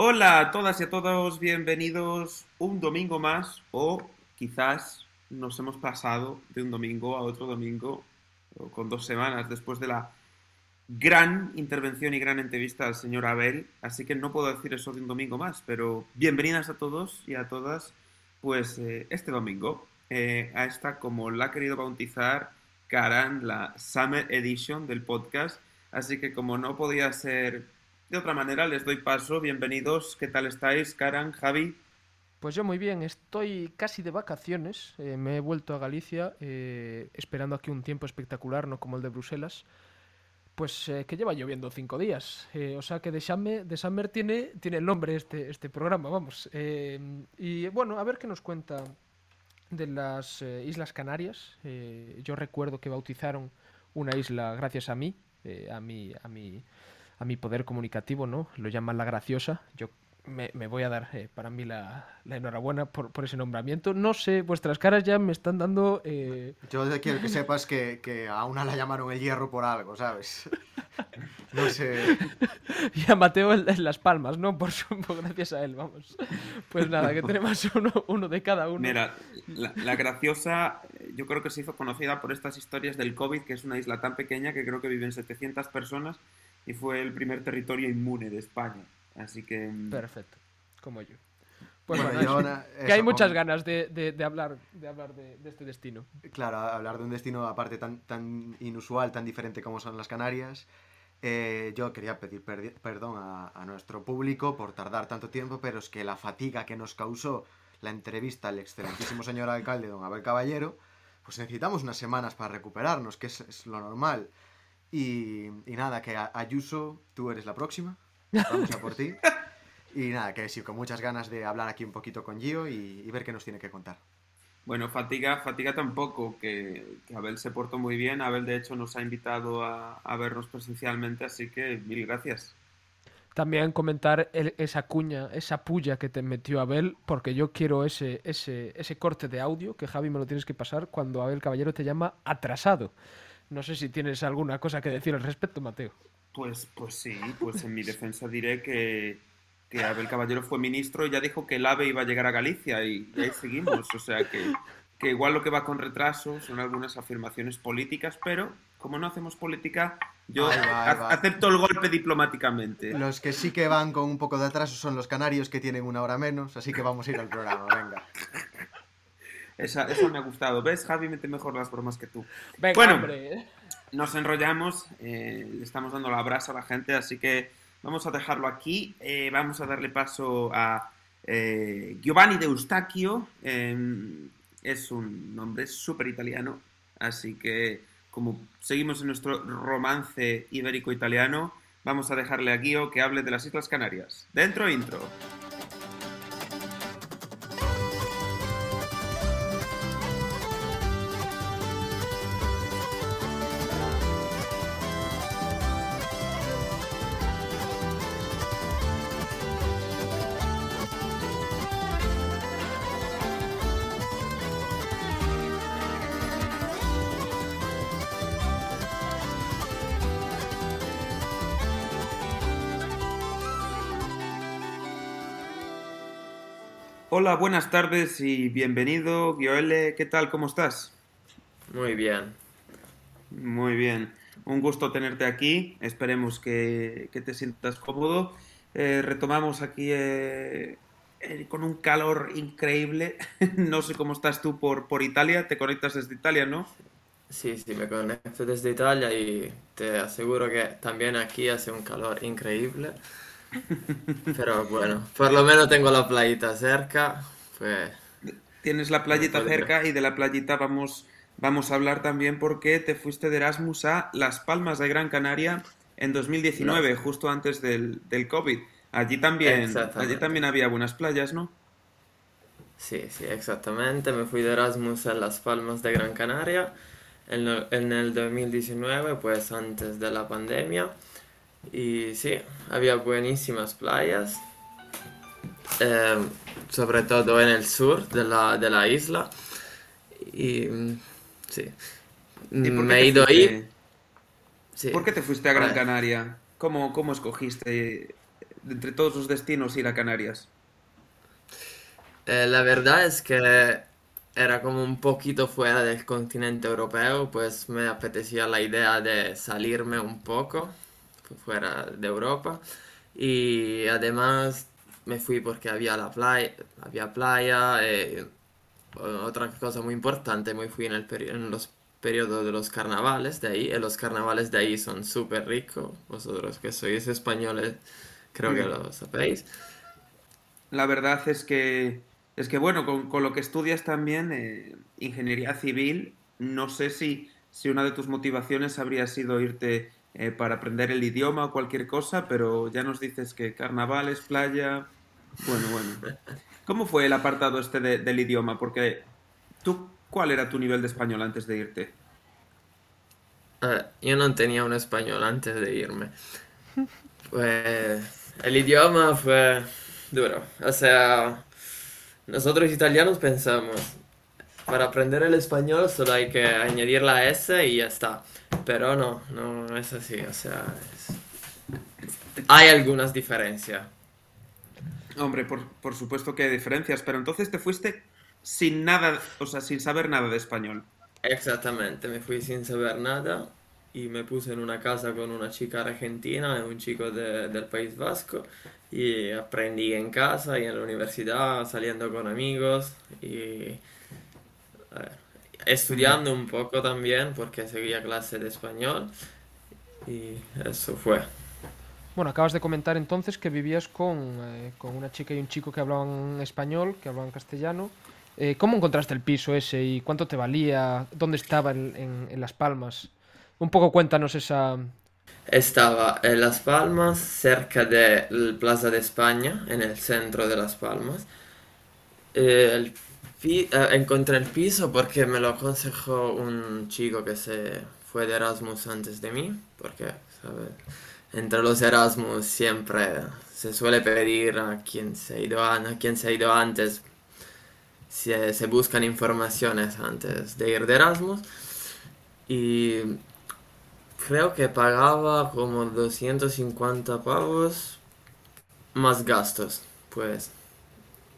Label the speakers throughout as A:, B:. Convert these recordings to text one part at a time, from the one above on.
A: Hola a todas y a todos, bienvenidos un domingo más o quizás nos hemos pasado de un domingo a otro domingo con dos semanas después de la gran intervención y gran entrevista al señor Abel, así que no puedo decir eso de un domingo más, pero bienvenidas a todos y a todas, pues eh, este domingo eh, a esta, como la ha querido bautizar Karan, la Summer Edition del podcast, así que como no podía ser de otra manera, les doy paso. Bienvenidos. ¿Qué tal estáis, Karan, Javi?
B: Pues yo muy bien, estoy casi de vacaciones, eh, me he vuelto a Galicia eh, esperando aquí un tiempo espectacular, no como el de Bruselas, pues eh, que lleva lloviendo cinco días, o sea que de Summer, de tiene, tiene el nombre este, este programa, vamos. y bueno, a ver qué nos cuenta de las Islas Canarias, yo recuerdo que bautizaron una isla gracias a mí, a mí, a mí a mi poder comunicativo, ¿no? Lo llaman la graciosa. Yo me, voy a dar eh, para mí la, enhorabuena por, ese nombramiento. No sé, vuestras caras ya me están dando... Eh...
C: Yo quiero que sepas que, que, a una la llamaron el hierro por algo, ¿sabes? No sé.
B: Y a Mateo en, Las Palmas, ¿no? Por, gracias a él, vamos. Pues nada, que tenemos uno, uno de cada uno.
A: Mira, la, la, graciosa yo creo que se hizo conocida por estas historias del COVID, que es una isla tan pequeña que creo que viven 700 personas y fue el primer territorio inmune de España. Así que...
B: Mm, Perfecto, como yo. Pues bueno, que hay muchas ganas de, de, hablar, de, hablar de, este destino.
C: Claro, hablar de un destino aparte tan, tan inusual, tan diferente como son las Canarias. Eh, yo quería pedir perdón a, a, nuestro público por tardar tanto tiempo, pero es que la fatiga que nos causó la entrevista al excelentísimo señor alcalde, don Abel Caballero, pues necesitamos unas semanas para recuperarnos, que es, es lo normal. Y, nada, que Ayuso, tú eres la próxima. Vamos a por ti. Y nada, que sí, con muchas ganas de hablar aquí un poquito con Gio y, ver qué nos tiene que contar.
A: Bueno, fatiga, fatiga tampoco, que, Abel se portó muy bien. Abel, de hecho, nos ha invitado a, vernos presencialmente, así que mil gracias.
B: También comentar esa cuña, esa puya que te metió Abel, porque yo quiero ese, ese, ese corte de audio que Javi me lo tienes que pasar cuando Abel Caballero te llama atrasado. No sé si tienes alguna cosa que decir al respecto, Mateo.
A: Pues, pues sí, pues en mi defensa diré que, que Abel Caballero fue ministro y ya dijo que el AVE iba a llegar a Galicia y, ahí seguimos. O sea que, que, igual lo que va con retraso son algunas afirmaciones políticas, pero como no hacemos política, yo acepto el golpe diplomáticamente.
C: Los que sí que van con un poco de atraso son los canarios que tienen una hora menos, así que vamos a ir al programa, venga.
A: Esa, eso me ha gustado. ¿Ves? Javi mete mejor las bromas que tú.
B: bueno,
A: nos enrollamos. Eh, le estamos dando la brasa a la gente, así que vamos a dejarlo aquí. Eh, vamos a darle paso a eh, Giovanni de Eustachio. Em, es un nombre súper italiano, así que como seguimos en nuestro romance ibérico-italiano, vamos a dejarle a Guio que hable de las Islas Canarias. Dentro intro. Hola, buenas tardes y bienvenido, Gioele. ¿Qué tal? ¿Cómo estás?
D: Muy bien.
A: Muy bien. Un gusto tenerte aquí. Esperemos que, te sientas cómodo. Eh, retomamos aquí eh, eh, con un calor increíble. no sé cómo estás tú por, por Italia. Te conectas desde Italia, ¿no?
D: Sí, sí, me conecto desde Italia y te aseguro que también aquí hace un calor increíble. Pero bueno, por lo menos tengo la playita cerca. Pues,
A: Tienes la playita cerca y de la playita vamos, vamos a hablar también porque te fuiste de Erasmus a Las Palmas de Gran Canaria en 2019, justo antes del, del COVID. Allí también, allí también había buenas playas, ¿no?
D: Sí, sí, exactamente. Me fui de Erasmus a Las Palmas de Gran Canaria en, en el 2019, pues antes de la pandemia. Y sí, había buenísimas playas, em, sobre todo en el sur de la, de la isla. Y mm, sí, me he ido ahí.
A: Sí. ¿Por qué te fuiste a Gran Canaria? ¿Cómo, ¿Cómo escogiste entre todos los destinos ir a Canarias?
D: Eh, la verdad es que era como un poquito fuera del continente europeo, pues me apetecía la idea de salirme un poco fuera de Europa. Y además me fui porque había la playa, había playa, eh, otra cosa muy importante, me fui en, el en los periodos de los carnavales de ahí, y los carnavales de ahí son súper ricos, vosotros que sois españoles creo que lo sabéis.
A: La verdad es que, es que bueno, con, lo que estudias también, eh, ingeniería civil, no sé si, si una de tus motivaciones habría sido irte eh, para aprender el idioma o cualquier cosa, pero ya nos dices que carnavales, playa, bueno, bueno. ¿Cómo fue el apartado este del idioma? Porque tú, ¿cuál era tu nivel de español antes de irte?
D: yo no tenía un español antes de irme. Pues el idioma fue duro. O sea, nosotros italianos pensamos, para aprender el español solo hay que añadir la S y ya está. Pero no, no es así. O sea, hay algunas diferencias.
A: Hombre, por, supuesto que hay diferencias, pero entonces te fuiste sin nada, o sea, sin saber nada de español.
D: Exactamente, me fui sin saber nada y me puse en una casa con una chica argentina y un chico del País Vasco y aprendí en casa y en la universidad, saliendo con amigos y estudiando un poco también porque seguía clase de español y eso fue.
B: Bueno, acabas de comentar entonces que vivías con, eh, con una chica y un chico que hablaban español, que hablaban castellano. Eh, ¿Cómo encontraste el piso ese y cuánto te valía? ¿Dónde estaba en, en, Las Palmas? Un poco cuéntanos esa...
D: Estaba en Las Palmas, cerca de la Plaza de España, en el centro de Las Palmas. Eh, el encontré el piso porque me lo aconsejó un chico que se fue de Erasmus antes de mí, porque, ¿sabes? entre los Erasmus siempre se suele pedir a quien se ha ido, a, quien se ha ido antes, se, se buscan informaciones antes de ir de Erasmus. Y creo que pagaba como 250 pavos más gastos, pues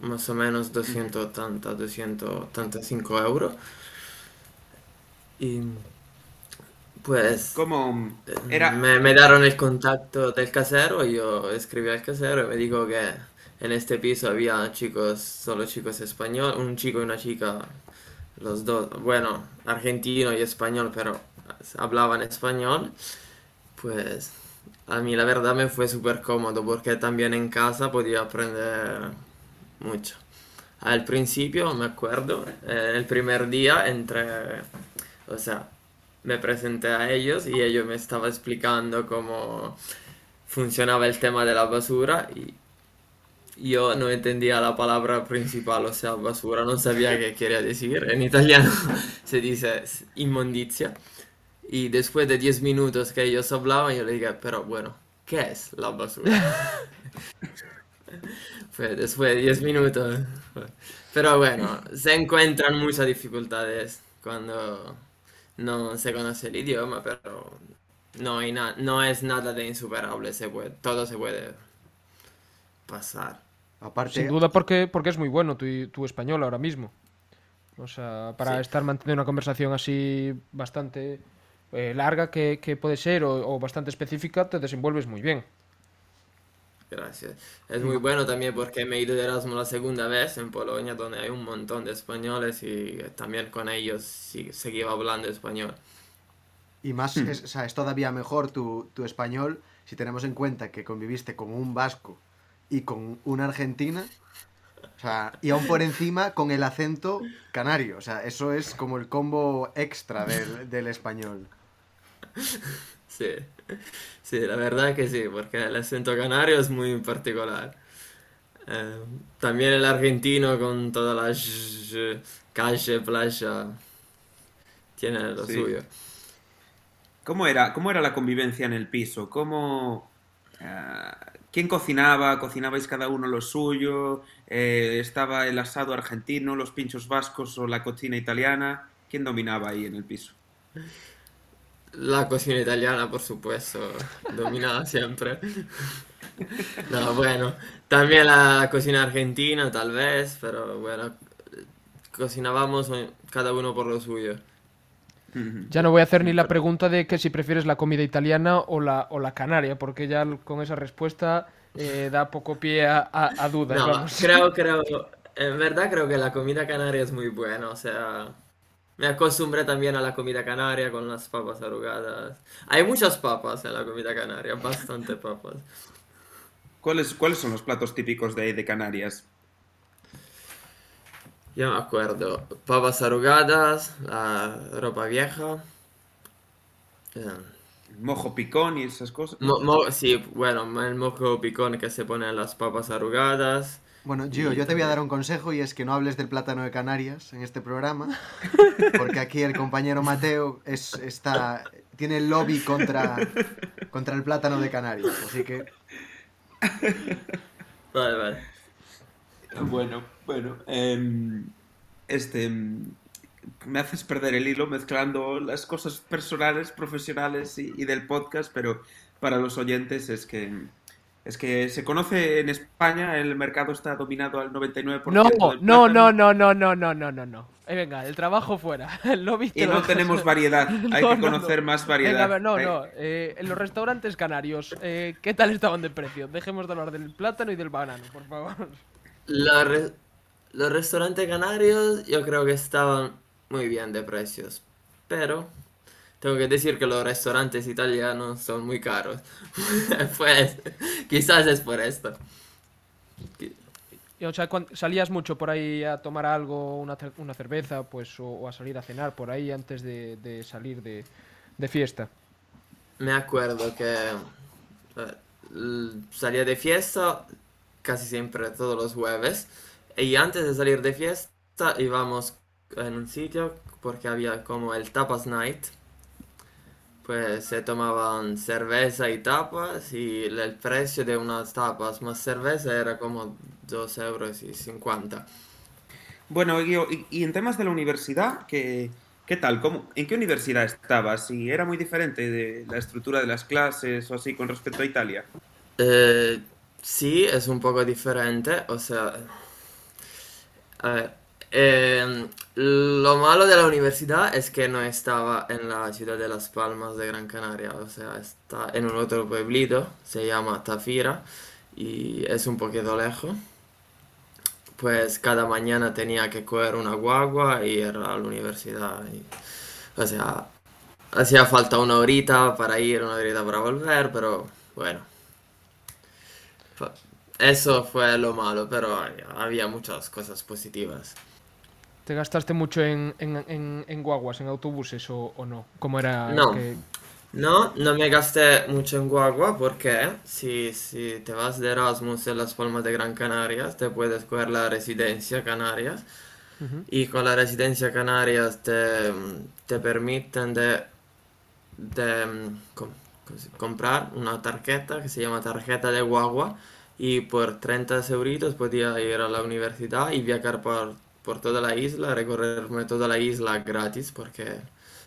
D: más o menos 280, 285 euros. Y pues
A: como
D: eh, era... me, me, dieron el contacto del casero yo escribí al casero y me dijo que en este piso había chicos, solo chicos españoles, un chico y una chica, los dos, bueno, argentino y español, pero hablaban español. Pues a mí la verdad me fue súper cómodo porque también en casa podía aprender mucho. Al principio, me acuerdo, eh, el primer día entré, o sea, me presenté a ellos y ellos me estaban explicando cómo funcionaba el tema de la basura y yo no entendía la palabra principal, o sea, basura, no sabía qué quería decir. En italiano se dice inmundicia. Y después de 10 minutos que ellos hablaban, yo le dije, pero bueno, ¿qué es la basura? Fue después de 10 minutos. Pero bueno, se encuentran muchas dificultades cuando no se conoce el idioma, pero no, hay no es nada de insuperable, se puede, todo se puede pasar.
B: Aparte... Sin duda porque, porque es muy bueno tu, español ahora mismo. O sea, para estar manteniendo una conversación así bastante eh, larga que, puede ser o, bastante específica, te desenvuelves muy bien.
D: Gracias. Es muy bueno también porque me he ido de Erasmus la segunda vez en Polonia, donde hay un montón de españoles y también con ellos seguía hablando español.
C: Y más, hmm. es, o sea, es todavía mejor tu, tu, español si tenemos en cuenta que conviviste con un vasco y con una argentina. O sea, y aún por encima con el acento canario. O sea, eso es como el combo extra del, del español.
D: Sí. Sí, la verdad que sí, porque el acento canario es muy particular. Eh, también el argentino con toda la calle, playa, tiene lo suyo.
A: ¿Cómo era, ¿Cómo era la convivencia en el piso? ¿Cómo, eh, ¿Quién cocinaba? ¿Cocinabais cada uno lo suyo? Eh, ¿Estaba el asado argentino, los pinchos vascos o la cocina italiana? ¿Quién dominaba ahí en el piso?
D: La cocina italiana, por supuesto, dominada siempre. No, bueno, también la cocina argentina tal vez, pero bueno, cocinábamos cada uno por lo suyo.
B: Ya no voy a hacer ni la pregunta de que si prefieres la comida italiana o la, o la canaria, porque ya con esa respuesta eh, da poco pie a, a, dudas.
D: No,
B: vamos.
D: creo, creo, en verdad creo que la comida canaria es muy buena, o sea, me acostumbré también a la comida canaria con las papas arrugadas. Hay muchas papas en la comida canaria, bastante papas.
A: ¿Cuáles, ¿Cuáles son los platos típicos de, de Canarias?
D: Yo me acuerdo, papas arrugadas, la ropa vieja.
A: Mojo picón y esas cosas.
D: mo- mo- sí, bueno, el mojo picón que se pone en las papas arrugadas.
C: Bueno, Gio, yo te voy a dar un consejo y es que no hables del plátano de Canarias en este programa, porque aquí el compañero Mateo es, está, tiene el lobby contra, contra el plátano de Canarias, así que
D: Vale, vale.
A: Bueno, bueno. em, este. em, me haces perder el hilo mezclando las cosas personales, profesionales y, y del podcast, pero para los oyentes es que. Es que se conoce en España, el mercado está dominado al 99%
B: No,
A: del
B: no, no, no, no, no, no, no, no, no. Eh, venga, el trabajo fuera. El lobby te
A: Y no tenemos variedad, hay
B: No,
A: que
B: no,
A: conocer
B: no.
A: más variedad.
B: Venga, a ver, no, no. eh, en los restaurantes canarios, eh, ¿qué tal estaban de precio? Dejemos de hablar del plátano y del banano, por favor.
D: Los, re- los restaurantes canarios yo creo que estaban muy bien de precios, pero tengo que decir que los restaurantes italianos son muy caros. Pues quizás es por esto.
B: O sea, salías mucho por ahí a tomar algo, una, una cerveza, pues, o, o a salir a cenar por ahí antes de, de salir de, de fiesta.
D: Me acuerdo que eh, salía de fiesta casi siempre todos los jueves y antes de salir de fiesta íbamos en un sitio porque había como el tapas night. Pues se tomaban cerveza y tapas y el precio de unas tapas más cerveza era como 2 euros y 50.
A: Bueno, y, y en temas de la universidad, ¿qué, qué tal? ¿Cómo, ¿En qué universidad estabas? ¿Y era muy diferente de la estructura de las clases o así con respecto a Italia?
D: Eh, sí, es un poco diferente, o sea, a ver, em, lo malo de la universidad es que no estaba en la ciudad de Las Palmas de Gran Canaria, o sea, está en un otro pueblito, se llama Tafira, y es un poquito lejos. Pues cada mañana tenía que coger una guagua y ir a la universidad, y, o sea, hacía falta una horita para ir, una horita para volver, pero bueno. Eso fue lo malo, pero había muchas cosas positivas.
B: ¿Te gastaste mucho en, en, en- en guaguas, en autobuses o, o no? ¿Cómo era
D: No.
B: que-
D: No, no me gasté mucho en guagua porque si, si te vas de Erasmus en Las Palmas de Gran Canaria, te puedes coger la residencia Canarias
B: Ujú.
D: y con la residencia Canarias te, te permiten de, de, mm, com- comprar una tarjeta que se llama tarjeta de guagua y por 30 euritos podía ir a la universidad y viajar por, por toda la isla, recorrerme toda la isla gratis porque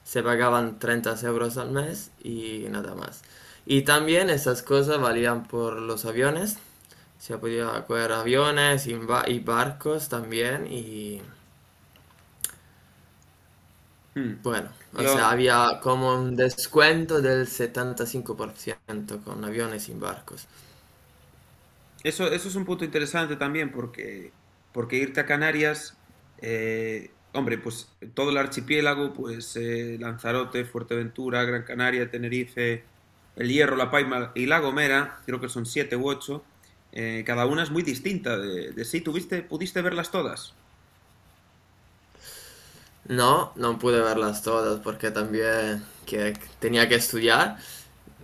D: se pagaban 30 euros al mes y nada más. Y también esas cosas valían por los aviones, se podía coger aviones y, ba- y barcos también y
A: Hmm.
D: bueno, o
A: Yo-
D: sea, había como un descuento del 75% con aviones y barcos.
A: Eso, eso es un punto interesante también porque, porque irte a Canarias, eh, hombre, pues todo el archipiélago, pues eh, Lanzarote, Fuerteventura, Gran Canaria, Tenerife, El Hierro, La Palma y La Gomera, creo que son siete u ocho, eh, cada una es muy distinta de, de sí. ¿Tuviste, pudiste verlas todas?
D: No, no pude verlas todas porque también que tenía que estudiar.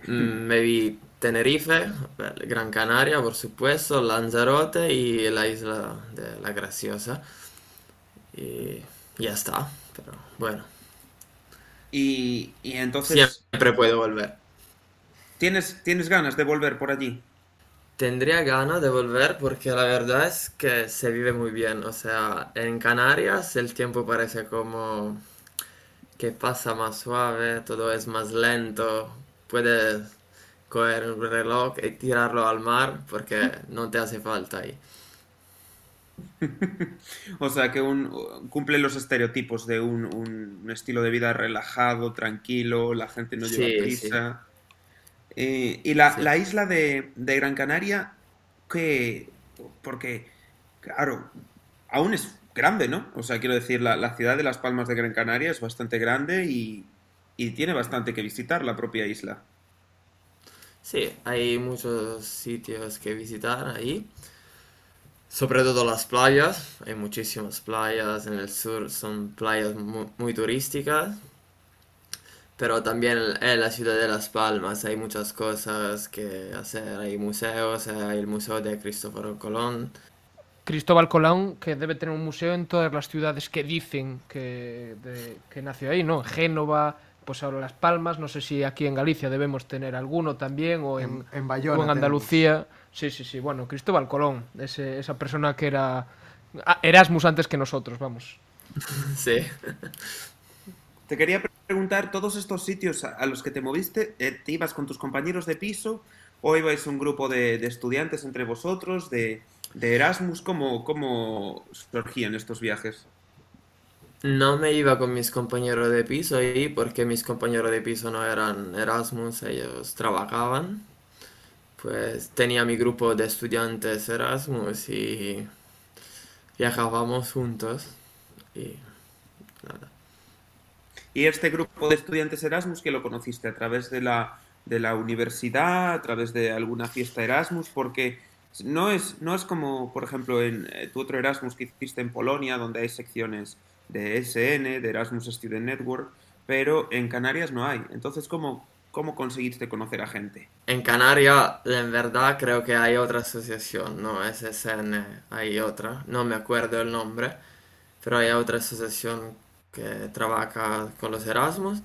D: Mm, Me vi Tenerife, Gran Canaria, por supuesto, Lanzarote y la isla de La Graciosa. Y ya está, pero bueno,
A: Y, y entonces,
D: siempre puedo volver.
A: ¿tienes, ¿tienes ganas de volver por allí?
D: Tendría ganas de volver porque la verdad es que se vive muy bien. O sea, en Canarias el tiempo parece como que pasa más suave, todo es más lento. Puedes coger un reloj y tirarlo al mar porque no te hace falta ahí.
A: o sea, que un, cumple los estereotipos de un, un, estilo de vida relajado, tranquilo, la gente no lleva prisa. Eh, y la, la isla de, de, Gran Canaria, que. Porque, claro, aún es grande, ¿no? O sea, quiero decir, la, la ciudad de Las Palmas de Gran Canaria es bastante grande y, y tiene bastante que visitar la propia isla.
D: Sí, hay muchos sitios que visitar ahí. Sobre todo las playas, hay muchísimas playas en el sur, son playas muy, turísticas. Pero también en la ciudad de Las Palmas hay muchas cosas que hacer, hay museos, hay el museo de Cristóbal Colón.
B: Cristóbal Colón, que debe tener un museo en todas las ciudades que dicen que, que nació ahí, ¿no? Génova, pues ahora Las Palmas, no sé si aquí en Galicia debemos tener alguno también, o en,
C: en, Bayona
B: o en Andalucía. Sí, sí, sí, bueno, Cristóbal Colón, ese, esa persona que era ah, Erasmus antes que nosotros, vamos.
D: Sí.
A: Te quería preguntar, todos estos sitios a los que te moviste, eh, ¿te ibas con tus compañeros de piso o ibais un grupo de, de estudiantes entre vosotros, de, de Erasmus? ¿Cómo, ¿Cómo surgían estos viajes?
D: No me iba con mis compañeros de piso ahí porque mis compañeros de piso no eran Erasmus, ellos trabajaban. Pues tenía mi grupo de estudiantes Erasmus y viajábamos juntos y nada.
A: ¿Y este grupo de estudiantes Erasmus que lo conociste a través de la, de la universidad, a través de alguna fiesta Erasmus? Porque no es, no es como, por ejemplo, en eh, tu otro Erasmus que hiciste en Polonia, donde hay secciones de SN, de Erasmus Student Network, pero en Canarias no hay. Entonces, ¿cómo, cómo conseguiste conocer a gente?
D: En Canarias, en verdad, creo que hay otra asociación, no es SN, hay otra, no me acuerdo el nombre, pero hay otra asociación que trabaja con los Erasmus.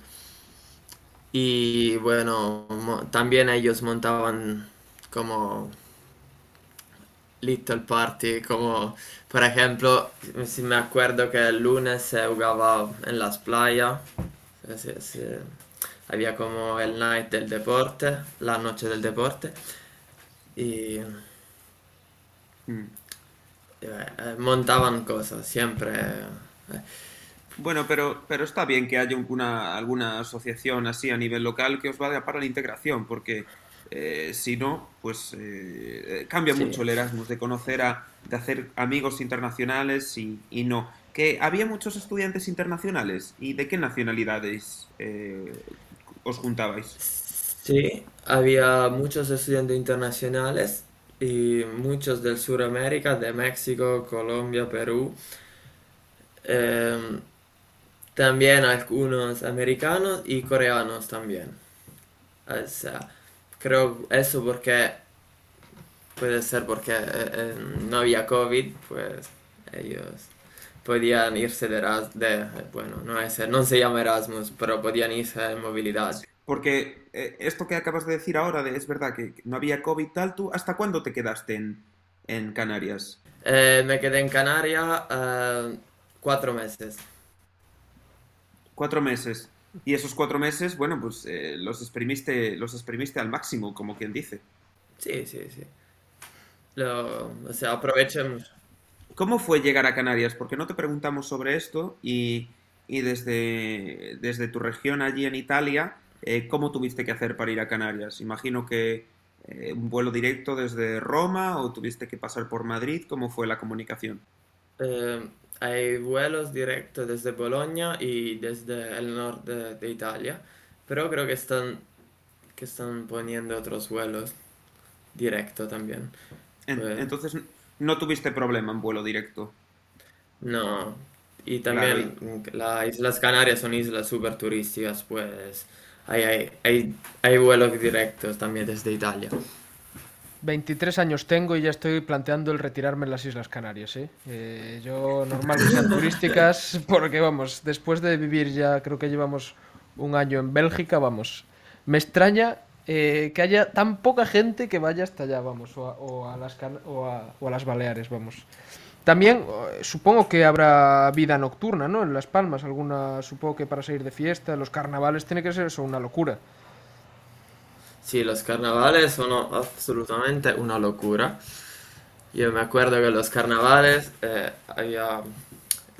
D: Y bueno, también ellos montaban como little party, como por ejemplo, si me acuerdo que el lunes se jugaba en las playas, había como el night del deporte, la noche del deporte, y mm. eh, montaban cosas, siempre. Eh.
A: Bueno, pero, pero está bien que haya una, alguna asociación así a nivel local que os vaya para la integración, porque eh, si no, pues eh, cambia mucho el Erasmus de conocer a, de hacer amigos internacionales y, no. Que había muchos estudiantes internacionales y de qué nacionalidades eh, os juntabais.
D: Sí, había muchos estudiantes internacionales y muchos del Suramérica, de México, Colombia, Perú. Em, también algunos americanos y coreanos también. O sea, Creo eso porque puede ser porque eh, eh, no había COVID, pues ellos podían irse de, de bueno, no, no se llama Erasmus, pero podían irse en movilidad.
A: Porque eh, esto que acabas de decir ahora, de, es verdad que no había COVID tal, ¿tú hasta cuándo te quedaste en, en Canarias?
D: me quedé en Canarias cuatro meses.
A: Cuatro meses. Y esos cuatro meses, bueno, pues eh, los, exprimiste, los exprimiste al máximo, como quien dice.
D: Sí, sí, sí. Lo, o sea, aprovechemos.
A: ¿Cómo fue llegar a Canarias? Porque no te preguntamos sobre esto y, y desde, desde tu región allí en Italia, eh, ¿cómo tuviste que hacer para ir a Canarias? Imagino que eh, un vuelo directo desde Roma o tuviste que pasar por Madrid. ¿Cómo fue la comunicación?
D: hay vuelos directos desde Bolonia y desde el norte de Italia, pero creo que están, que están poniendo otros vuelos directos también.
A: Pues entonces, ¿no tuviste problema en vuelo directo?
D: No, y también las Islas Canarias son islas súper turísticas, pues hay, hay, hay, hay vuelos directos también desde Italia.
B: 23 años tengo y ya estoy planteando el retirarme en las Islas Canarias. ¿eh? Eh, yo normal que sean turísticas, porque vamos, después de vivir ya creo que llevamos un año en Bélgica, vamos. Me extraña eh, que haya tan poca gente que vaya hasta allá, vamos, o a, las, o a, las Baleares, vamos. También supongo que habrá vida nocturna, ¿no? En Las Palmas, alguna, supongo que para salir de fiesta, los carnavales tiene que ser eso una locura.
D: Sí, los carnavales son absolutamente una locura. Yo me acuerdo que los carnavales eh, había,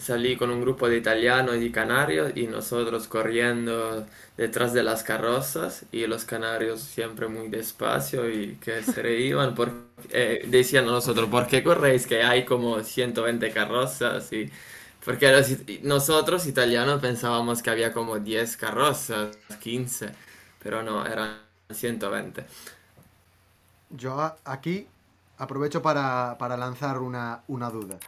D: salí con un grupo de italianos y de canarios y nosotros corriendo detrás de las carrozas y los canarios siempre muy despacio y que se reían porque eh, decían a nosotros, ¿por qué corréis? Que hay como 120 carrozas y porque nosotros italianos pensábamos que había como 10 carrozas, 15, pero no, eran 120.
C: Yo aquí aprovecho para, lanzar una, una duda.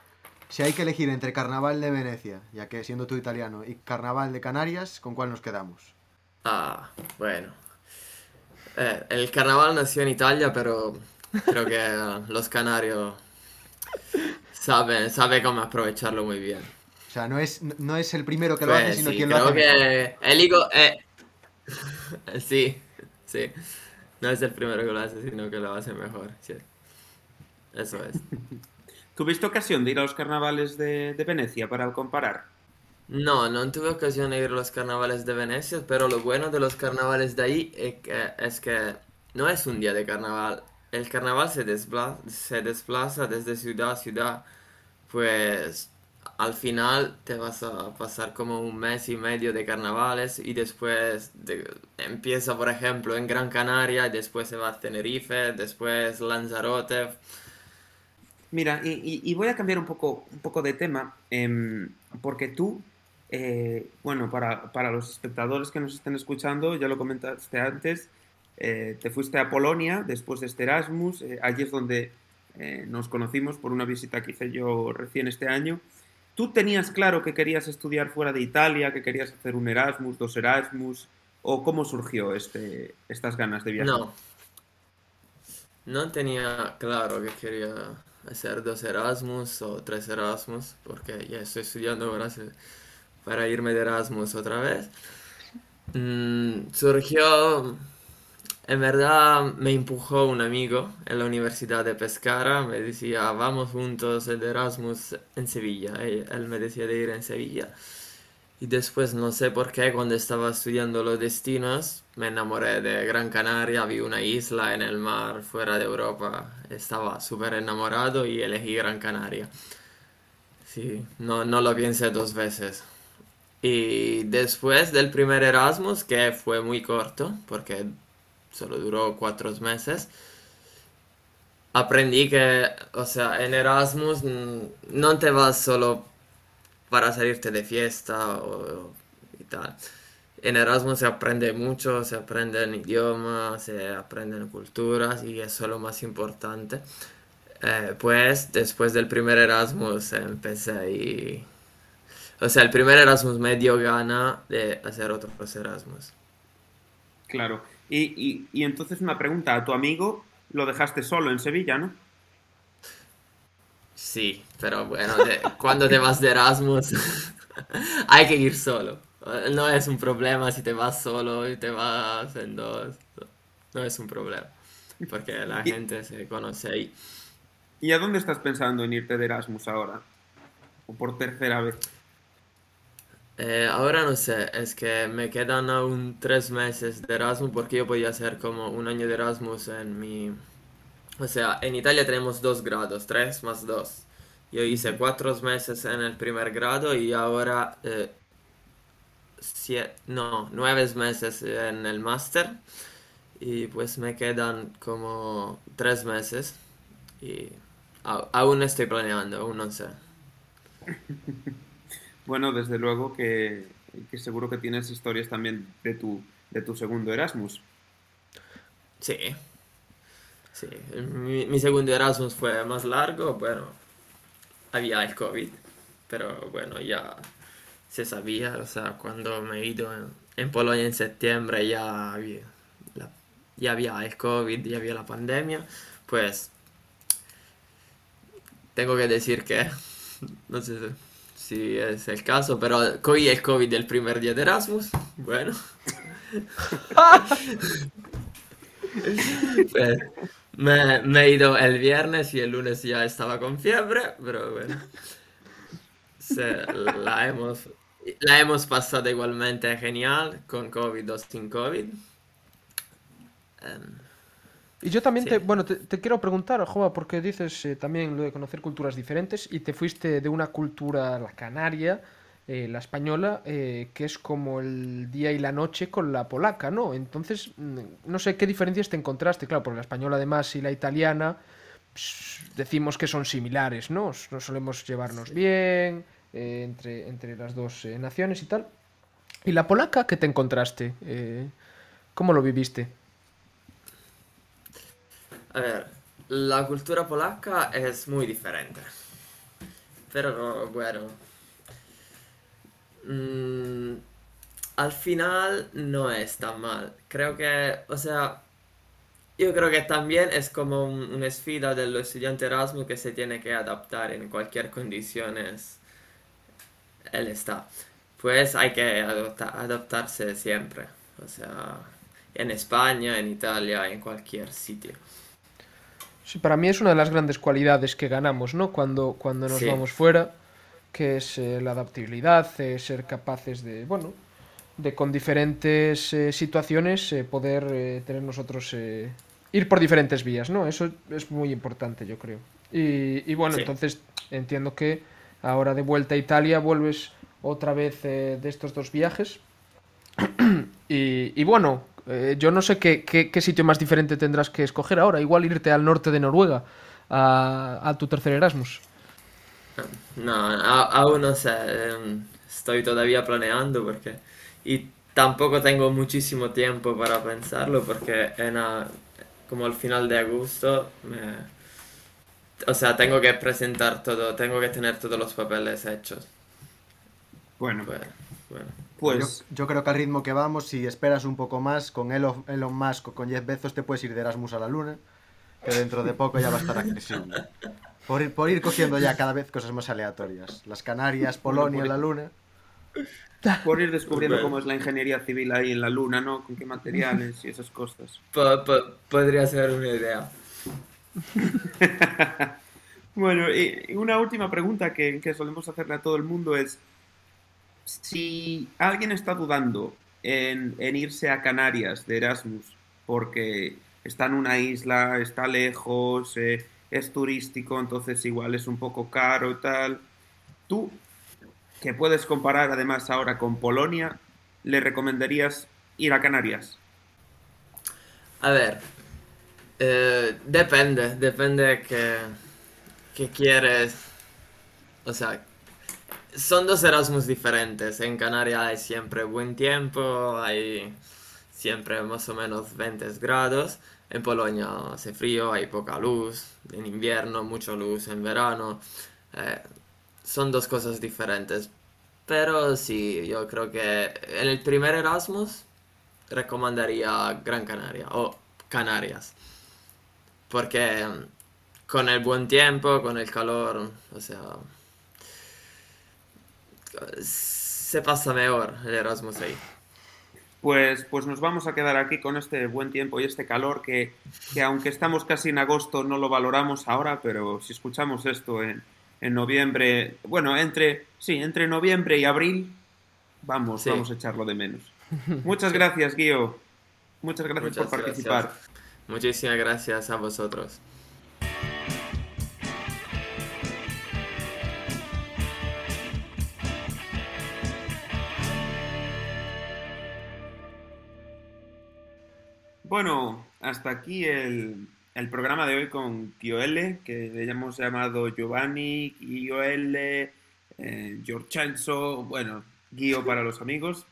C: Si hay que elegir entre Carnaval de Venecia, ya que siendo tú italiano, y Carnaval de Canarias, ¿con cuál nos quedamos?
D: Ah, bueno. Eh, el carnaval nació en Italia, pero creo que los canarios saben, saben cómo aprovecharlo muy bien.
C: O sea, no es, no es el primero que lo hace, pues sino quien lo
D: hace. Creo que el higo. Eh, sí, sí. No es el primero que lo hace, sino que lo hace mejor. Sí. Eso es.
A: ¿Tuviste ocasión de ir a los carnavales de Venecia para comparar?
D: No, no tuve ocasión de ir a los carnavales de Venecia, pero lo bueno de los carnavales de ahí es que, no es un día de carnaval. El carnaval se desplaza, desde ciudad a ciudad. Pues al final te vas a pasar como un mes y medio de carnavales y después empieza, por ejemplo, en Gran Canaria, y después se va a Tenerife, después Lanzarote.
A: Mira, y, voy a cambiar un poco, un poco de tema, em, porque tú eh, bueno, para, los espectadores que nos estén escuchando, ya lo comentaste antes, eh, te fuiste a Polonia después de este Erasmus, eh, allí es donde nos conocimos por una visita que hice yo recién este año. ¿Tú tenías claro que querías estudiar fuera de Italia, que querías hacer un Erasmus, dos Erasmus? ¿O cómo surgió este, estas ganas de viajar?
D: No, no tenía claro que quería hacer dos Erasmus o tres Erasmus, porque ya estoy estudiando ahora para irme de Erasmus otra vez. Mm, surgió, en verdad me empujó un amigo en la Universidad de Pescara, me decía, vamos juntos de Erasmus en Sevilla. Él me decía de ir en Sevilla. Y después, no sé por qué, cuando estaba estudiando los destinos, me enamoré de Gran Canaria, vi una isla en el mar fuera de Europa, estaba súper enamorado y elegí Gran Canaria. Sí, no, no lo piense dos veces. Y después del primer Erasmus, que fue muy corto, porque solo duró cuatro meses, aprendí que, o sea, en Erasmus no te vas solo para salirte de fiesta o, y tal. En Erasmus se aprende mucho, se aprenden idiomas, se aprenden culturas y eso es lo más importante. Eh, pues después del primer Erasmus empecé y o sea, el primer Erasmus medio gana de hacer otros Erasmus.
A: Claro. Y, entonces una pregunta, a tu amigo lo dejaste solo en Sevilla, ¿no?
D: Sí, pero bueno, cuando te vas de Erasmus hay que ir solo. No es un problema si te vas solo y te vas en dos. No es un problema. Porque la gente se conoce ahí.
A: ¿Y a dónde estás pensando en irte de Erasmus ahora? ¿O por tercera vez?
D: Eh, ahora no sé, es que me quedan aún tres meses de Erasmus porque yo podía hacer como un año de Erasmus en mi... O sea, en Italia tenemos dos grados, tres más dos. Yo hice cuatro meses en el primer grado y ahora... Eh, no, nueve meses en el máster. Y pues me quedan como tres meses. Y aún estoy planeando, aún no sé.
A: Bueno, desde luego que, seguro que tienes historias también de tu, de tu segundo Erasmus.
D: Sí. Sí. Mi, segundo Erasmus fue más largo, bueno, había el COVID, pero bueno, ya se sabía, o sea, cuando me he ido en, Polonia en septiembre ya había, ya había el COVID, ya había la pandemia, pues tengo que decir que, no sé si es el caso, pero cogí el COVID del primer día de Erasmus. Bueno. Pues, me, me, he ido el viernes y el lunes ya estaba con fiebre, pero bueno. la, hemos, la hemos pasado igualmente genial, con COVID o sin COVID. Em,
B: Y yo también
D: Sí.
B: te, bueno, te, te quiero preguntar, Joa, porque dices eh, también lo de conocer culturas diferentes y te fuiste de una cultura, la canaria, eh, la española, eh, que es como el día y la noche con la polaca, ¿no? Entonces, mm, no sé qué diferencias te encontraste, claro, porque la española además y la italiana pues, decimos que son similares, ¿no? Nos solemos llevarnos bien eh, entre, entre las dos naciones y tal. ¿Y la polaca qué te encontraste? ¿Cómo lo viviste?
D: A ver, la cultura polaca es muy diferente. Pero bueno. Mm, al final no es tan mal. Creo que, o sea, yo creo que también es como un- una sfida del estudiante Erasmus que se tiene que adaptar en cualquier condiciones él está. Pues hay que adopta- adaptarse siempre. O sea, en España, en Italia, en cualquier sitio.
B: Sí, para mí es una de las grandes cualidades que ganamos, ¿no? Cuando, cuando nos
D: Sí.
B: vamos fuera, que es eh, la adaptabilidad, eh, ser capaces de, bueno, de con diferentes eh, situaciones eh, poder eh, tener nosotros, eh, ir por diferentes vías, ¿no? Eso es muy importante, yo creo. Y, y bueno,
D: Sí.
B: entonces entiendo que ahora de vuelta a Italia vuelves otra vez de estos dos viajes. Y, y bueno, yo no sé qué, qué- qué sitio más diferente tendrás que escoger ahora. Igual irte al norte de Noruega a, a tu tercer Erasmus.
D: No, a- aún no sé, em, estoy todavía planeando porque... Y tampoco tengo muchísimo tiempo para pensarlo porque en a- como al final de agosto me... O sea, tengo que presentar todo, tengo que tener todos los papeles hechos.
A: Bueno,
D: Pues, bueno.
A: pues
C: yo, yo creo que al ritmo que vamos, si esperas un poco más, con Elon, Elon Musk o con Jeff Bezos te puedes ir de Erasmus a la Luna, que dentro de poco ya va a estar accesible. Por ir, por ir cogiendo ya cada vez cosas más aleatorias. Las Canarias, Polonia, la Luna.
A: por ir descubriendo
D: Bueno.
A: cómo es la ingeniería civil ahí en la luna, ¿no? Con qué materiales y esas cosas.
D: Po- po- podría ser una idea.
A: Bueno, y y una última pregunta que, que solemos hacerle a todo el mundo es, si alguien está dudando en, en irse a Canarias de Erasmus porque está en una isla, está lejos, eh, es turístico, entonces igual es un poco caro y tal, tú, que puedes comparar además ahora con Polonia, ¿le recomendarías ir a Canarias?
D: A ver, eh, depende, depende que, que quieres. O sea, son dos Erasmus diferentes. En Canarias hay siempre buen tiempo, hay siempre más o menos 20 grados. En Polonia hace frío, hay poca luz. En invierno, mucha luz. En verano, eh, son dos cosas diferentes. Pero sí, yo creo que en el primer Erasmus recomendaría Gran Canaria o Canarias. Porque mm, con el buen tiempo, con el calor, o sea, se pasa mejor el Erasmus ahí.
A: Pues, pues nos vamos a quedar aquí con este buen tiempo y este calor que, que aunque estamos casi en agosto no lo valoramos ahora, pero si escuchamos esto en, en noviembre, bueno, entre, sí, entre noviembre y abril, vamos,
D: Sí.
A: vamos a echarlo de menos. Muchas gracias, Guío. Muchas gracias
D: Muchas
A: por participar.
D: gracias. Muchísimas gracias a vosotros.
A: Bueno, hasta aquí el, programa de hoy con L, que le hemos llamado Giovanni, L, eh, Giorcenzo, bueno, Guío para los amigos.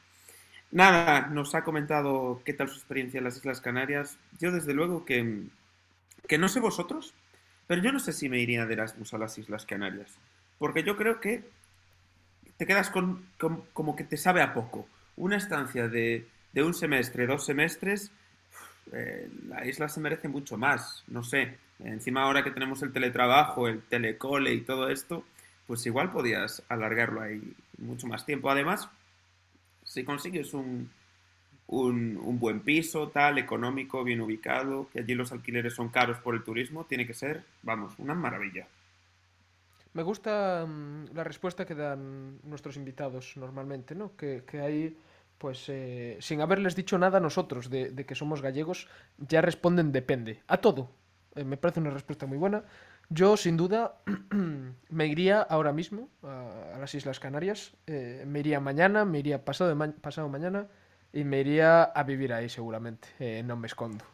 A: Nada, nos ha comentado qué tal su experiencia en las Islas Canarias. Yo desde luego que, que no sé vosotros, pero yo no sé si me iría de Erasmus a las Islas Canarias. Porque yo creo que te quedas con, con- como que te sabe a poco. Una estancia de, de un semestre, dos semestres, eh, la isla se merece mucho más. No sé, encima ahora que tenemos el teletrabajo, el telecole y todo esto, pues igual podías alargarlo ahí mucho más tiempo. Además, si consigues un, un, un buen piso, tal, económico, bien ubicado, que allí los alquileres son caros por el turismo, tiene que ser, vamos, una maravilla.
B: Me gusta mm, la respuesta que dan nuestros invitados normalmente, ¿no? Que, que hay pues eh, sin haberles dicho nada a nosotros de, que somos gallegos, ya responden depende. A todo. Eh, me parece una respuesta muy buena. Yo, sin duda, me iría ahora mismo a, las Islas Canarias. Eh, me iría mañana, me iría pasado, pasado mañana y me iría a vivir ahí seguramente. Eh, no me escondo.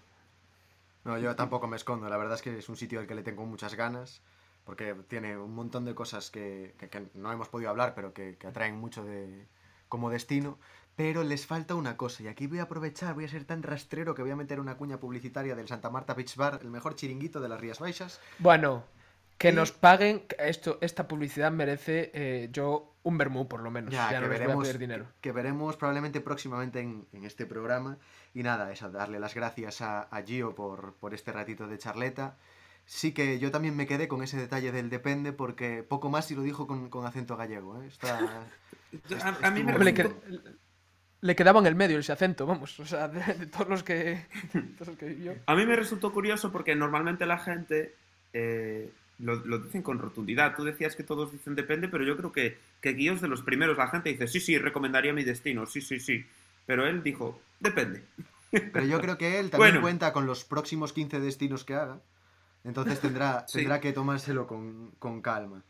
C: No, yo tampoco me escondo. La verdad es que es un sitio al que le tengo muchas ganas, porque tiene un montón de cosas que no hemos podido hablar, pero que, que atraen mucho de, como destino. Pero les falta una cosa, y aquí voy a aprovechar, voy a ser tan rastrero que voy a meter una cuña publicitaria del Santa Marta Beach Bar, el mejor chiringuito de las Rías Baixas.
B: Bueno, que
C: Y-
B: nos paguen. Esto, esta publicidad merece eh, yo un vermú, por lo menos.
C: Ya,
B: Ya,
C: que
B: no les voy a
C: veremos,
B: dinero.
C: que, que veremos probablemente próximamente en, en este programa. Y nada, eso, darle las gracias a, a Gio por, por este ratito de charleta. Sí que yo también me quedé con ese detalle del depende, porque poco más si lo dijo con, con acento gallego. ¿eh? Está,
A: A, a mí me
B: Le, le quedaba en el medio ese acento, vamos. O sea, de, de todos los que, todos los que vivió.
A: A mí me resultó curioso porque normalmente la gente eh, lo, lo dicen con rotundidad. Tú decías que todos dicen depende, pero yo creo que, que Guíos de los primeros, la gente dice, sí, sí, recomendaría mi destino, sí, sí, sí. Pero él dijo, depende.
C: Pero yo creo que él también
A: Bueno.
C: cuenta con los próximos 15 destinos que haga. Entonces tendrá,
A: Sí.
C: tendrá que tomárselo con, con calma.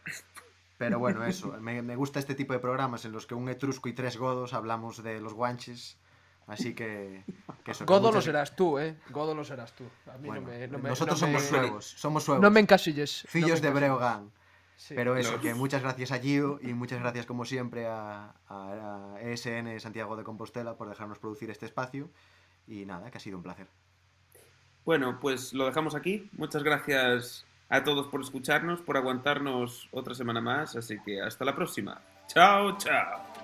C: Pero bueno, eso. Me, me gusta este tipo de programas en los que un etrusco y tres godos hablamos de los guanches. Así que. que eso, que
B: Godo lo serás tú, ¿eh? Godo lo serás tú. A mí
C: Bueno,
B: no me. No me
C: nosotros
B: no me-
C: somos suevos. Somos suevos.
B: No me encasilles. no
C: Fillos de. Breogán.
B: Sí.
C: Pero eso, que muchas gracias a Gio y muchas gracias como siempre a, a- a ESN Santiago de Compostela por dejarnos producir este espacio. Y nada, que ha sido un placer.
A: Bueno, pues lo dejamos aquí. Muchas gracias a todos por escucharnos, por aguantarnos otra semana más. Así que hasta la próxima. Chao, chao.